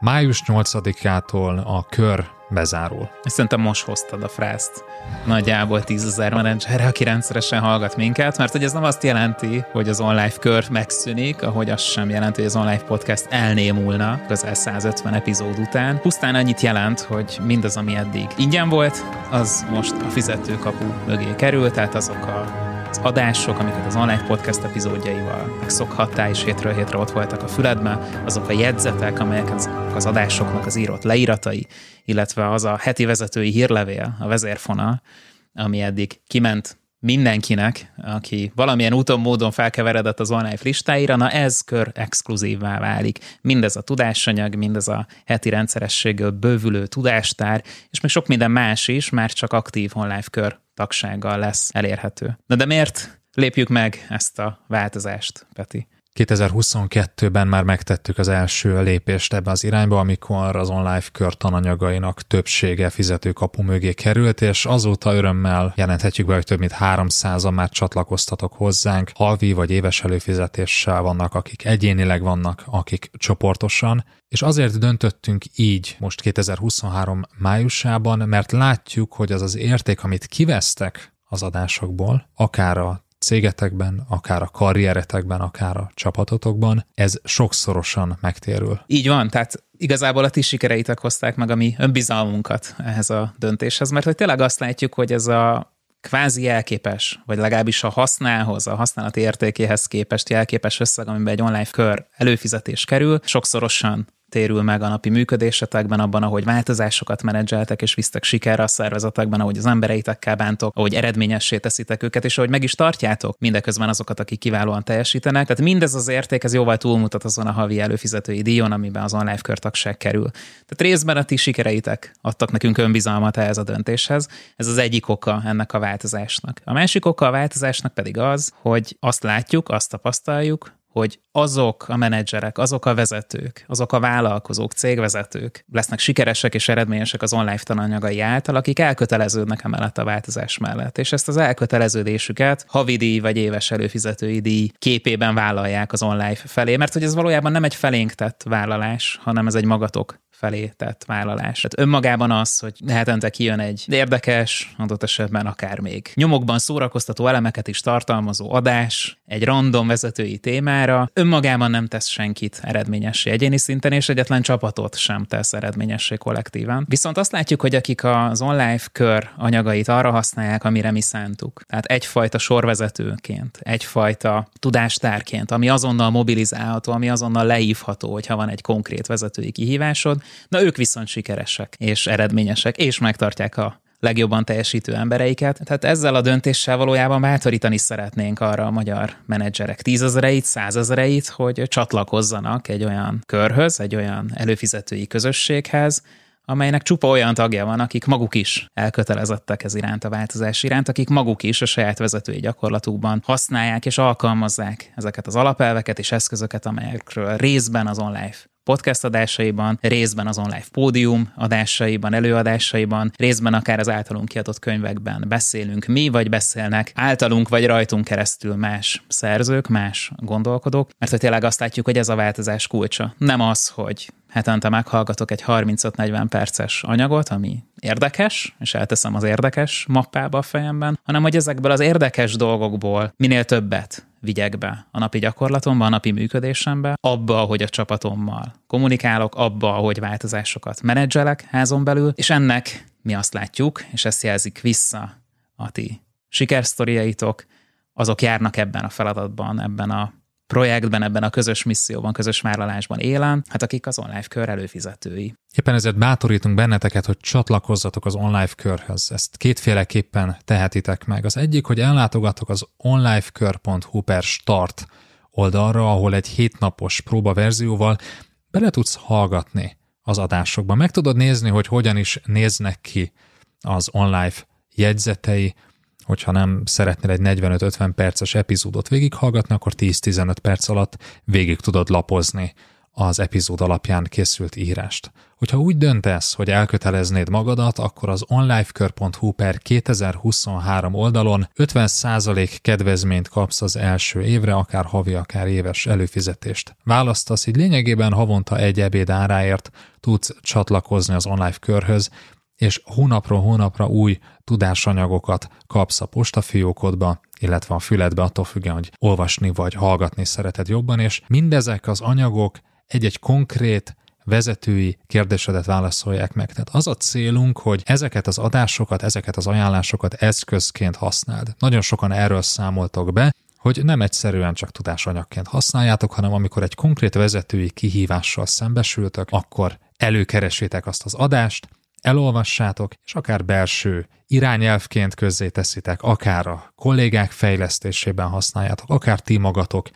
május 8-ától a kör bezárul. Szerintem most hoztad a frászt nagyjából 10 ezer menedzserre, aki rendszeresen hallgat minket, mert hogy ez nem azt jelenti, hogy az online kör megszűnik, ahogy az sem jelenti, hogy az online podcast elnémulna közel 150 epizód után. Pusztán annyit jelent, hogy mindaz, ami eddig ingyen volt, az most a fizetőkapu mögé kerül, tehát azok a az adások, amiket az online podcast epizódjaival megszokhattál, és hétről hétre ott voltak a füledben, azok a jegyzetek, amelyek az adásoknak az írott leíratai, illetve az a heti vezetői hírlevél, a vezérfonal, ami eddig kiment mindenkinek, aki valamilyen úton, módon felkeveredett az online listáira, na ez kör exkluzívvá válik. Mindez a tudásanyag, mindez a heti rendszerességgel bővülő tudástár, és még sok minden más is, már csak aktív online kör tagsággal lesz elérhető. Na de miért lépjük meg ezt a változást, Peti? 2022-ben már megtettük az első lépést ebbe az irányba, amikor az online kör tananyagainak többsége fizetőkapu mögé került, és azóta örömmel jelenthetjük be, hogy több mint 300-an már csatlakoztatok hozzánk. Halvi vagy éves előfizetéssel vannak, akik egyénileg vannak, akik csoportosan. És azért döntöttünk így most 2023 májusában, mert látjuk, hogy az az érték, amit kivesztek az adásokból, akár a cégetekben, akár a karrieretekben, akár a csapatotokban, ez sokszorosan megtérül. Így van, tehát igazából a ti sikereitek hozták meg a mi önbizalmunkat ehhez a döntéshez, mert hogy tényleg azt látjuk, hogy ez a kvázi jelképes, vagy legalábbis a használhoz, a használati értékéhez képest jelképes összeg, amiben egy online kör előfizetés kerül, sokszorosan térül meg a napi működésetekben, abban, ahogy változásokat menedzseltek és visztek sikerre a szervezetekben, ahogy az embereitekkel bántok, ahogy eredményessé teszitek őket, és ahogy meg is tartjátok mindeközben azokat, akik kiválóan teljesítenek. Tehát mindez az érték, ez jóval túlmutat azon a havi előfizetői díjon, amiben az online körtagság kerül. Tehát részben a ti sikereitek adtak nekünk önbizalmat ehhez a döntéshez. Ez az egyik oka ennek a változásnak. A másik oka a változásnak pedig az, hogy azt látjuk, azt tapasztaljuk, hogy azok a menedzserek, azok a vezetők, azok a vállalkozók, cégvezetők lesznek sikeresek és eredményesek az online tananyagai által, akik elköteleződnek emellett a változás mellett. És ezt az elköteleződésüket havidíj vagy éves előfizetői díj képében vállalják az online felé, mert hogy ez valójában nem egy felénk tett vállalás, hanem ez egy magatok felé tett vállalás. Tehát önmagában az, hogy hetente kijön egy érdekes, adott esetben akár még nyomokban szórakoztató elemeket is tartalmazó adás, egy random vezetői témára, önmagában nem tesz senkit eredményessé egyéni szinten, és egyetlen csapatot sem tesz eredményessé kollektíven. Viszont azt látjuk, hogy akik az online kör anyagait arra használják, amire mi szántuk. Tehát egyfajta sorvezetőként, egyfajta tudástárként, ami azonnal mobilizálható, ami azonnal leívható, hogyha van egy konkrét vezetői kihívásod, Na ők viszont sikeresek és eredményesek, és megtartják a legjobban teljesítő embereiket. Tehát ezzel a döntéssel valójában bátorítani szeretnénk arra a magyar menedzserek tízezereit, százezereit, hogy csatlakozzanak egy olyan körhöz, egy olyan előfizetői közösséghez, amelynek csupa olyan tagja van, akik maguk is elkötelezettek ez iránt a változás iránt, akik maguk is a saját vezetői gyakorlatukban használják és alkalmazzák ezeket az alapelveket és eszközöket, amelyekről részben az online podcast adásaiban, részben az online pódium adásaiban, előadásaiban, részben akár az általunk kiadott könyvekben beszélünk. Mi, vagy beszélnek? Általunk vagy rajtunk keresztül más szerzők, más gondolkodók, mert hogy tényleg azt látjuk, hogy ez a változás kulcsa. Nem az, hogy hetente meghallgatok egy 35-40 perces anyagot, ami érdekes, és elteszem az érdekes mappába a fejemben, hanem hogy ezekből az érdekes dolgokból minél többet vigyek be a napi gyakorlatomba, a napi működésembe, abba, hogy a csapatommal kommunikálok, abba, hogy változásokat menedzselek házon belül, és ennek mi azt látjuk, és ezt jelzik vissza a ti sikersztoriaitok, azok járnak ebben a feladatban, ebben a projektben, ebben a közös misszióban, közös vállalásban élen, hát akik az online kör előfizetői. Éppen ezért bátorítunk benneteket, hogy csatlakozzatok az online körhöz. Ezt kétféleképpen tehetitek meg. Az egyik, hogy ellátogatok az onlifekör.hu per start oldalra, ahol egy hétnapos próbaverzióval bele tudsz hallgatni az adásokba. Meg tudod nézni, hogy hogyan is néznek ki az online jegyzetei, hogyha nem szeretnél egy 45-50 perces epizódot végighallgatni, akkor 10-15 perc alatt végig tudod lapozni az epizód alapján készült írást. Hogyha úgy döntesz, hogy elköteleznéd magadat, akkor az onlifekör.hu per 2023 oldalon 50% kedvezményt kapsz az első évre, akár havi, akár éves előfizetést. Választasz, így lényegében havonta egy ebéd áráért tudsz csatlakozni az online körhöz, és hónapról hónapra új tudásanyagokat kapsz a postafiókodba, illetve a füledbe, attól függően, hogy olvasni vagy hallgatni szereted jobban, és mindezek az anyagok egy-egy konkrét vezetői kérdésedet válaszolják meg. Tehát az a célunk, hogy ezeket az adásokat, ezeket az ajánlásokat eszközként használd. Nagyon sokan erről számoltok be, hogy nem egyszerűen csak tudásanyagként használjátok, hanem amikor egy konkrét vezetői kihívással szembesültök, akkor előkeresétek azt az adást, elolvassátok, és akár belső irányelvként közzé teszitek, akár a kollégák fejlesztésében használjátok, akár ti magatok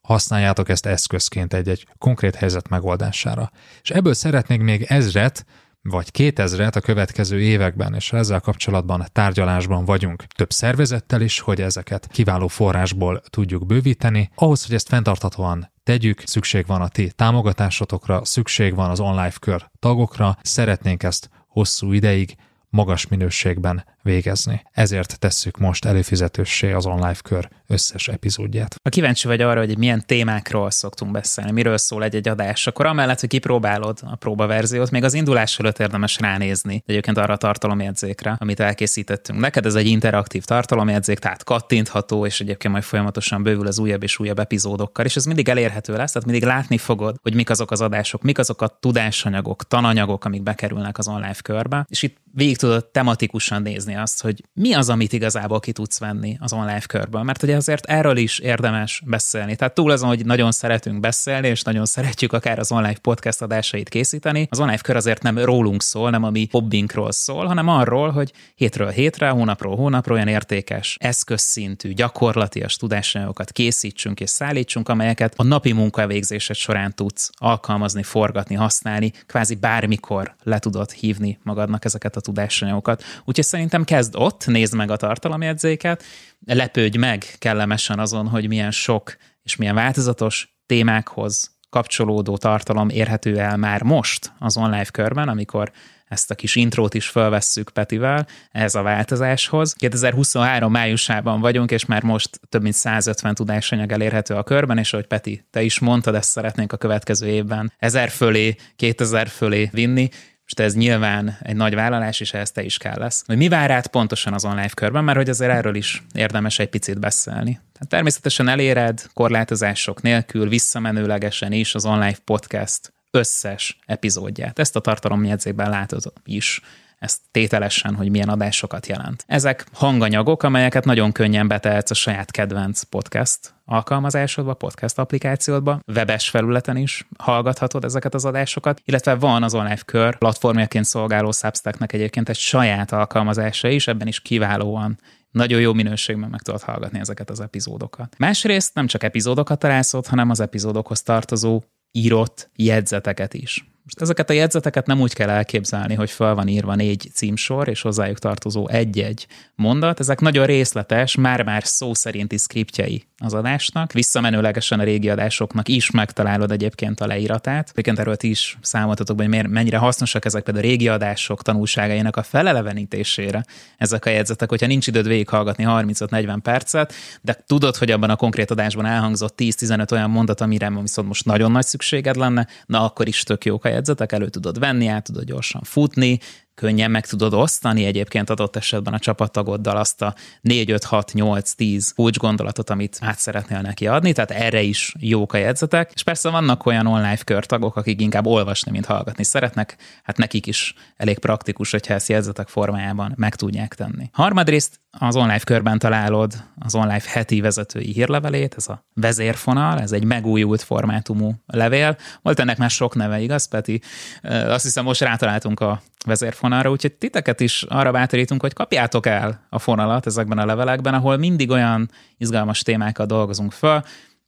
használjátok ezt eszközként egy-egy konkrét helyzet megoldására. És ebből szeretnék még ezret, vagy kétezret a következő években, és ezzel kapcsolatban tárgyalásban vagyunk több szervezettel is, hogy ezeket kiváló forrásból tudjuk bővíteni. Ahhoz, hogy ezt fenntarthatóan tegyük, szükség van a ti támogatásotokra, szükség van az online kör tagokra, szeretnénk ezt hosszú ideig magas minőségben végezni. Ezért tesszük most előfizetőssé az online kör összes epizódját. Ha kíváncsi vagy arra, hogy milyen témákról szoktunk beszélni, miről szól egy-egy adás, akkor amellett, hogy kipróbálod a próbaverziót, még az indulás előtt érdemes ránézni egyébként arra a tartalomjegyzékre, amit elkészítettünk. Neked ez egy interaktív tartalomjegyzék, tehát kattintható, és egyébként majd folyamatosan bővül az újabb és újabb epizódokkal, és ez mindig elérhető lesz, tehát mindig látni fogod, hogy mik azok az adások, mik azok a tudásanyagok, tananyagok, amik bekerülnek az online körbe, és itt végig tudod tematikusan nézni azt, hogy mi az, amit igazából ki tudsz venni az online körből. Mert ugye azért erről is érdemes beszélni. Tehát túl azon, hogy nagyon szeretünk beszélni, és nagyon szeretjük akár az online podcast adásait készíteni, az online kör azért nem rólunk szól, nem a mi hobbinkról szól, hanem arról, hogy hétről hétre, hónapról hónapra olyan értékes, eszközszintű, gyakorlatias tudásanyagokat készítsünk és szállítsunk, amelyeket a napi munkavégzésed során tudsz alkalmazni, forgatni, használni, kvázi bármikor le tudod hívni magadnak ezeket a tudásanyagokat. Úgyhogy szerintem kezd ott, nézd meg a tartalomjegyzéket, lepődj meg kellemesen azon, hogy milyen sok és milyen változatos témákhoz kapcsolódó tartalom érhető el már most az online körben, amikor ezt a kis intrót is felvesszük Petivel ez a változáshoz. 2023 májusában vagyunk, és már most több mint 150 tudásanyag elérhető a körben, és ahogy Peti, te is mondtad, ezt szeretnénk a következő évben 1000 fölé, 2000 fölé vinni, most ez nyilván egy nagy vállalás, és ehhez te is kell lesz. Hogy mi vár át pontosan az online körben, mert hogy azért erről is érdemes egy picit beszélni. Tehát természetesen eléred korlátozások nélkül, visszamenőlegesen is az online podcast összes epizódját. Ezt a tartalomjegyzékben látod is ezt tételesen, hogy milyen adásokat jelent. Ezek hanganyagok, amelyeket nagyon könnyen betehetsz a saját kedvenc podcast alkalmazásodba, podcast applikációdba, webes felületen is hallgathatod ezeket az adásokat, illetve van az online kör platformjaként szolgáló Substacknek egyébként egy saját alkalmazása is, ebben is kiválóan nagyon jó minőségben meg tudod hallgatni ezeket az epizódokat. Másrészt nem csak epizódokat találsz ott, hanem az epizódokhoz tartozó írott jegyzeteket is. Most ezeket a jegyzeteket nem úgy kell elképzelni, hogy fel van írva négy címsor, és hozzájuk tartozó egy-egy mondat. Ezek nagyon részletes, már-már szó szerinti szkriptjei az adásnak. Visszamenőlegesen a régi adásoknak is megtalálod egyébként a leíratát. Egyébként erről ti is számoltatok, hogy mennyire hasznosak ezek például a régi adások tanulságainak a felelevenítésére. Ezek a jegyzetek, hogyha nincs időd végighallgatni 35-40 percet, de tudod, hogy abban a konkrét adásban elhangzott 10-15 olyan mondat, amire viszont most nagyon nagy szükséged lenne, na akkor is tök jók a jegyzetek, elő tudod venni, át tudod gyorsan futni, könnyen meg tudod osztani egyébként adott esetben a csapattagoddal azt a 4, 5, 6, 8, 10 kulcs gondolatot, amit át szeretnél neki adni, tehát erre is jók a jegyzetek. És persze vannak olyan online körtagok, akik inkább olvasni, mint hallgatni szeretnek, hát nekik is elég praktikus, hogyha ezt jegyzetek formájában meg tudják tenni. Harmadrészt az online körben találod az online heti vezetői hírlevelét, ez a vezérfonal, ez egy megújult formátumú levél. Volt ennek már sok neve, igaz, Peti? Azt hiszem, most rátaláltunk a vezérfonalra, úgyhogy titeket is arra bátorítunk, hogy kapjátok el a fonalat ezekben a levelekben, ahol mindig olyan izgalmas témákat dolgozunk föl,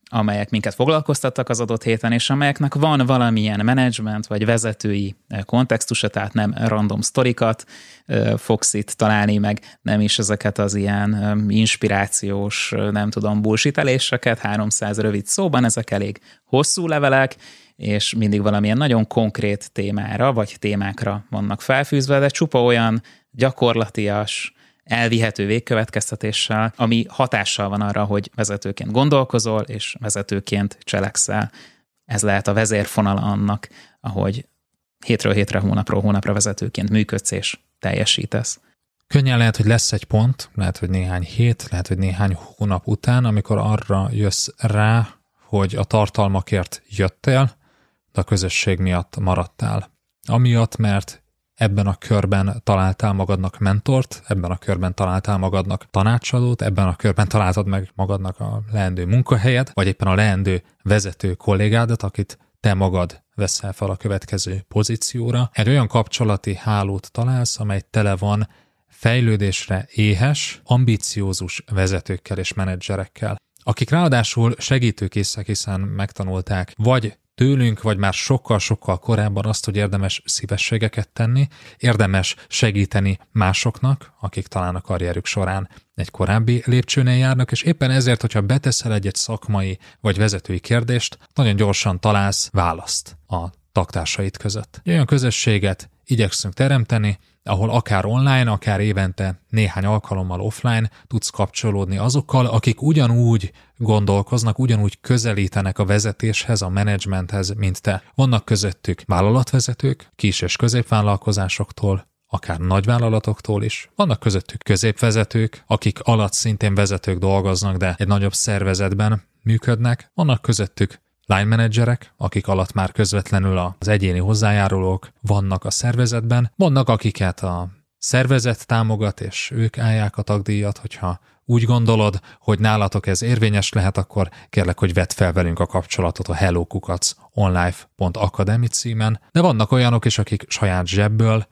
amelyek minket foglalkoztattak az adott héten, és amelyeknek van valamilyen menedzsment vagy vezetői kontextusa, tehát nem random sztorikat fogsz itt találni, meg nem is ezeket az ilyen inspirációs, nem tudom, bullshiteléseket. 300 rövid szóban, ezek elég hosszú levelek, és mindig valamilyen nagyon konkrét témára vagy témákra vannak felfűzve, de csupa olyan gyakorlatias, elvihető végkövetkeztetéssel, ami hatással van arra, hogy vezetőként gondolkozol, és vezetőként cselekszel. Ez lehet a vezérfonala annak, ahogy hétről hétre, hónapról hónapra vezetőként működsz és teljesítesz. Könnyen lehet, hogy lesz egy pont, lehet, hogy néhány hét, lehet, hogy néhány hónap után, amikor arra jössz rá, hogy a tartalmakért jöttél, de a közösség miatt maradtál. Amiatt, mert ebben a körben találtál magadnak mentort, ebben a körben találtál magadnak tanácsadót, ebben a körben találtad meg magadnak a leendő munkahelyet, vagy éppen a leendő vezető kollégádat, akit te magad veszel fel a következő pozícióra. Egy olyan kapcsolati hálót találsz, amely tele van fejlődésre éhes, ambiciózus vezetőkkel és menedzserekkel, akik ráadásul segítőkészek, hiszen megtanulták vagy tőlünk, vagy már sokkal-sokkal korábban azt, hogy érdemes szívességeket tenni, érdemes segíteni másoknak, akik talán a karrierük során egy korábbi lépcsőnél járnak, és éppen ezért, hogyha beteszel egy-egy szakmai vagy vezetői kérdést, nagyon gyorsan találsz választ a taktársait között. Egy olyan közösséget igyekszünk teremteni, ahol akár online, akár évente néhány alkalommal offline tudsz kapcsolódni azokkal, akik ugyanúgy gondolkoznak, ugyanúgy közelítenek a vezetéshez, a menedzsmenthez, mint te. Vannak közöttük vállalatvezetők, kis- és középvállalkozásoktól, akár nagyvállalatoktól is. Vannak közöttük középvezetők, akik alatt szintén vezetők dolgoznak, de egy nagyobb szervezetben működnek. Vannak közöttük line menedzserek, akik alatt már közvetlenül az egyéni hozzájárulók vannak a szervezetben, vannak akiket a szervezet támogat, és ők állják a tagdíjat, hogyha úgy gondolod, hogy nálatok ez érvényes lehet, akkor kérlek, hogy vedd fel velünk a kapcsolatot a hellokukac.onlife.academy címen, de vannak olyanok is, akik saját zsebből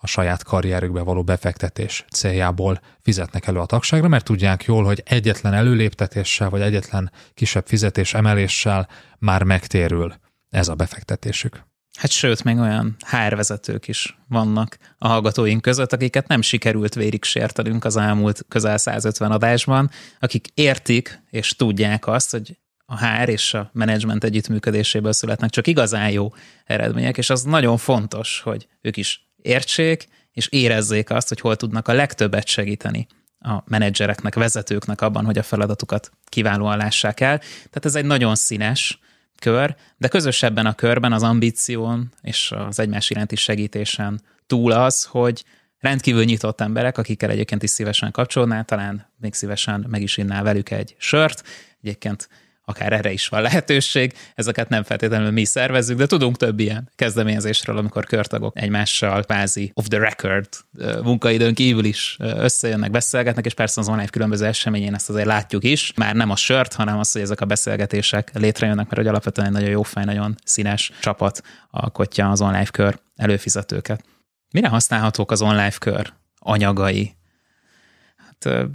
a saját karrierükbe való befektetés céljából fizetnek elő a tagságra, mert tudják jól, hogy egyetlen előléptetéssel vagy egyetlen kisebb fizetés emeléssel már megtérül ez a befektetésük. Hát sőt, még olyan HR vezetők is vannak a hallgatóink között, akiket nem sikerült vérig sértenünk az elmúlt közel 150 adásban, akik értik és tudják azt, hogy a HR és a menedzsment együttműködéséből születnek csak igazán jó eredmények, és az nagyon fontos, hogy ők is értsék, és érezzék azt, hogy hol tudnak a legtöbbet segíteni a menedzsereknek, vezetőknek abban, hogy a feladatukat kiválóan lássák el. Tehát ez egy nagyon színes kör, de közösebben a körben az ambíción és az egymás iránti segítésen túl az, hogy rendkívül nyitott emberek, akikkel egyébként is szívesen kapcsolnál, talán még szívesen meg is innál velük egy sört. Egyébként akár erre is van lehetőség, ezeket nem feltétlenül mi szervezzük, de tudunk több ilyen kezdeményezésről, amikor körtagok egymással kvázi off the record munkaidőn kívül is összejönnek, beszélgetnek, és persze az online különböző eseményén ezt azért látjuk is. Már nem a sört, hanem az, hogy ezek a beszélgetések létrejönnek, mert hogy alapvetően egy nagyon jó fej, nagyon színes csapat alkotja az online kör előfizetőket. Mire használhatók az online kör anyagai? Hát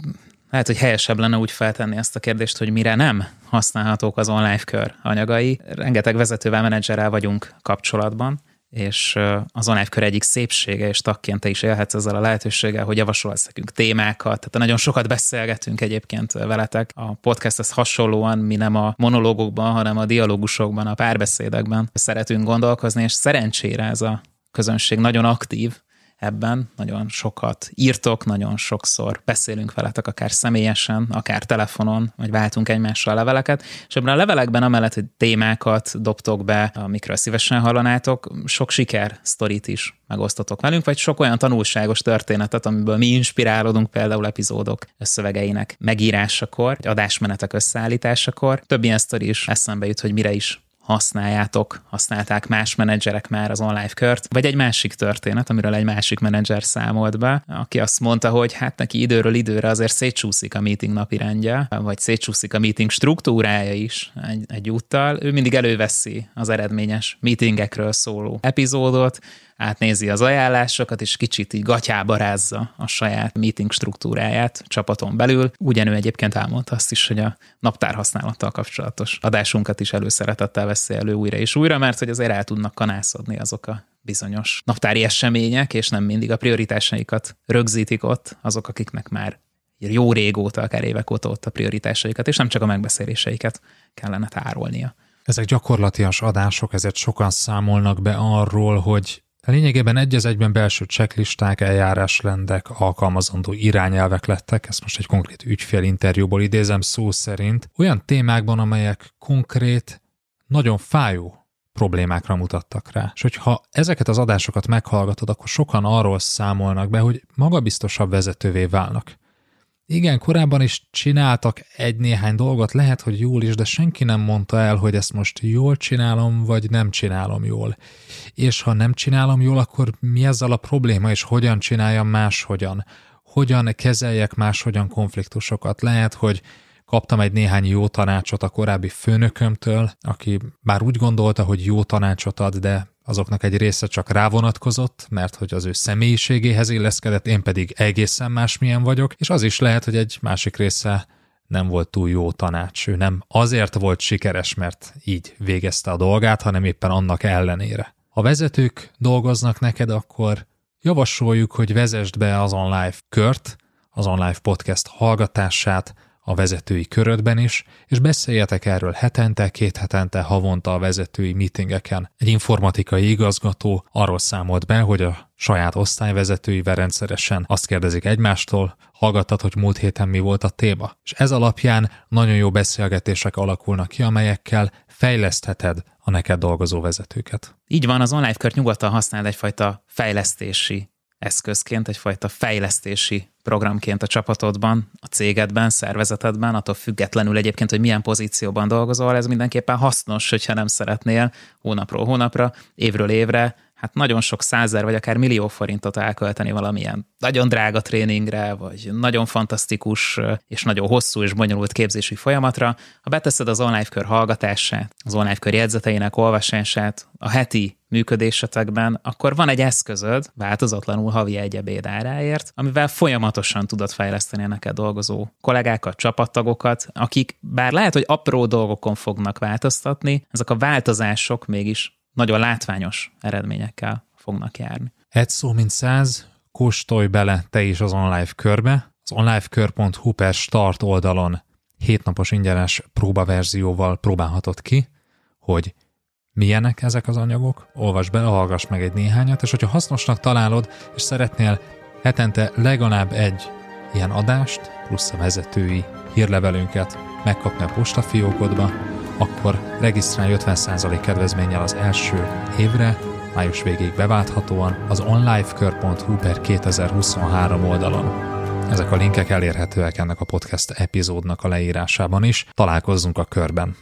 lehet, hogy helyesebb lenne úgy feltenni ezt a kérdést, hogy mire nem használhatók az online kör anyagai. Rengeteg vezetővel, menedzserrel vagyunk kapcsolatban, és az online kör egyik szépsége, és tagként te is élhetsz ezzel a lehetőséggel, hogy javasolsz nekünk témákat. Tehát nagyon sokat beszélgetünk egyébként veletek. A podcasthez hasonlóan mi nem a monológokban, hanem a dialógusokban, a párbeszédekben szeretünk gondolkozni, és szerencsére ez a közönség nagyon aktív, ebben, nagyon sokat írtok, nagyon sokszor beszélünk veletek, akár személyesen, akár telefonon, vagy váltunk egymással leveleket, és ebben a levelekben amellett, hogy témákat dobtok be, amikről szívesen hallanátok, sok siker sztorit is megosztotok velünk, vagy sok olyan tanulságos történetet, amiből mi inspirálódunk például epizódok szövegeinek megírásakor, adásmenetek összeállításakor. Több ilyen sztori is eszembe jut, hogy mire is használjátok, használták más menedzserek már az online kört, vagy egy másik történet, amiről egy másik menedzser számolt be, aki azt mondta, hogy hát neki időről időre azért szétcsúszik a meeting napirendje, vagy szétcsúszik a meeting struktúrája is egy, egy úttal. Ő mindig előveszi az eredményes meetingekről szóló epizódot, átnézi az ajánlásokat, és kicsit így gatyába rázza a saját meeting struktúráját csapaton belül. Ugyanő egyébként elmondta azt is, hogy a naptár használattal kapcsolatos adásunkat is előszeretettel veszi elő újra és újra, mert hogy azért el tudnak kanászodni azok a bizonyos naptári események, és nem mindig a prioritásaikat rögzítik ott azok, akiknek már jó régóta, akár évek óta ott a prioritásaikat, és nem csak a megbeszéléseiket kellene tárolnia. Ezek gyakorlatias adások, ezért sokan számolnak be arról, hogy lényegében egy az egyben belső checklisták, eljárásrendek, alkalmazandó irányelvek lettek, ezt most egy konkrét ügyfélinterjúból idézem szó szerint, olyan témákban, amelyek konkrét, nagyon fájó problémákra mutattak rá. És hogyha ezeket az adásokat meghallgatod, akkor sokan arról számolnak be, hogy magabiztosabb vezetővé válnak. Igen, korábban is csináltak egy-néhány dolgot, lehet, hogy jól is, de senki nem mondta el, hogy ezt most jól csinálom, vagy nem csinálom jól. És ha nem csinálom jól, akkor mi ezzel a probléma, és hogyan csináljam máshogyan? Hogyan kezeljek máshogyan konfliktusokat? Lehet, hogy kaptam egy néhány jó tanácsot a korábbi főnökömtől, aki bár úgy gondolta, hogy jó tanácsot ad, de azoknak egy része csak rávonatkozott, mert hogy az ő személyiségéhez illeszkedett, én pedig egészen másmilyen vagyok, és az is lehet, hogy egy másik része nem volt túl jó tanács. Ő nem azért volt sikeres, mert így végezte a dolgát, hanem éppen annak ellenére. Ha vezetők dolgoznak neked, akkor javasoljuk, hogy vezesd be az online kört, az online podcast hallgatását, a vezetői körödben is, és beszéljetek erről hetente, két hetente, havonta a vezetői meetingeken. Egy informatikai igazgató arról számolt be, hogy a saját osztályvezetőivel rendszeresen azt kérdezik egymástól, hallgattad, hogy múlt héten mi volt a téma. És ez alapján nagyon jó beszélgetések alakulnak ki, amelyekkel fejlesztheted a neked dolgozó vezetőket. Így van, az online kört nyugodtan használ egyfajta fejlesztési eszközként, egyfajta fejlesztési programként a csapatodban, a cégedben, szervezetedben, attól függetlenül egyébként, hogy milyen pozícióban dolgozol, ez mindenképpen hasznos, hogyha nem szeretnél hónapról hónapra, évről évre hát nagyon sok százer vagy akár millió forintot elkölteni valamilyen nagyon drága tréningre, vagy nagyon fantasztikus és nagyon hosszú és bonyolult képzési folyamatra, ha beteszed az online kör hallgatását, az online kör jegyzeteinek olvasását, a heti működésetekben, akkor van egy eszközöd, változatlanul havi egy ebéd áráért, amivel folyamatosan tudod fejleszteni neked dolgozó kollégákat, csapattagokat, akik bár lehet, hogy apró dolgokon fognak változtatni, ezek a változások mégis nagyon látványos eredményekkel fognak járni. Egy szó, mint száz, kóstolj bele te is az online körbe. Az onlifekör.hu per start oldalon hétnapos ingyenes próbaverzióval próbálhatod ki, hogy milyenek ezek az anyagok, olvasd bele, hallgass meg egy néhányat, és hogyha hasznosnak találod, és szeretnél hetente legalább egy ilyen adást, plusz a vezetői hírlevelünket megkapni a postafiókodba, akkor regisztrálj 50% kedvezménnyel az első évre, május végéig beválthatóan az onlifekör.hu per 2023 oldalon. Ezek a linkek elérhetőek ennek a podcast epizódnak a leírásában is. Találkozzunk a körben!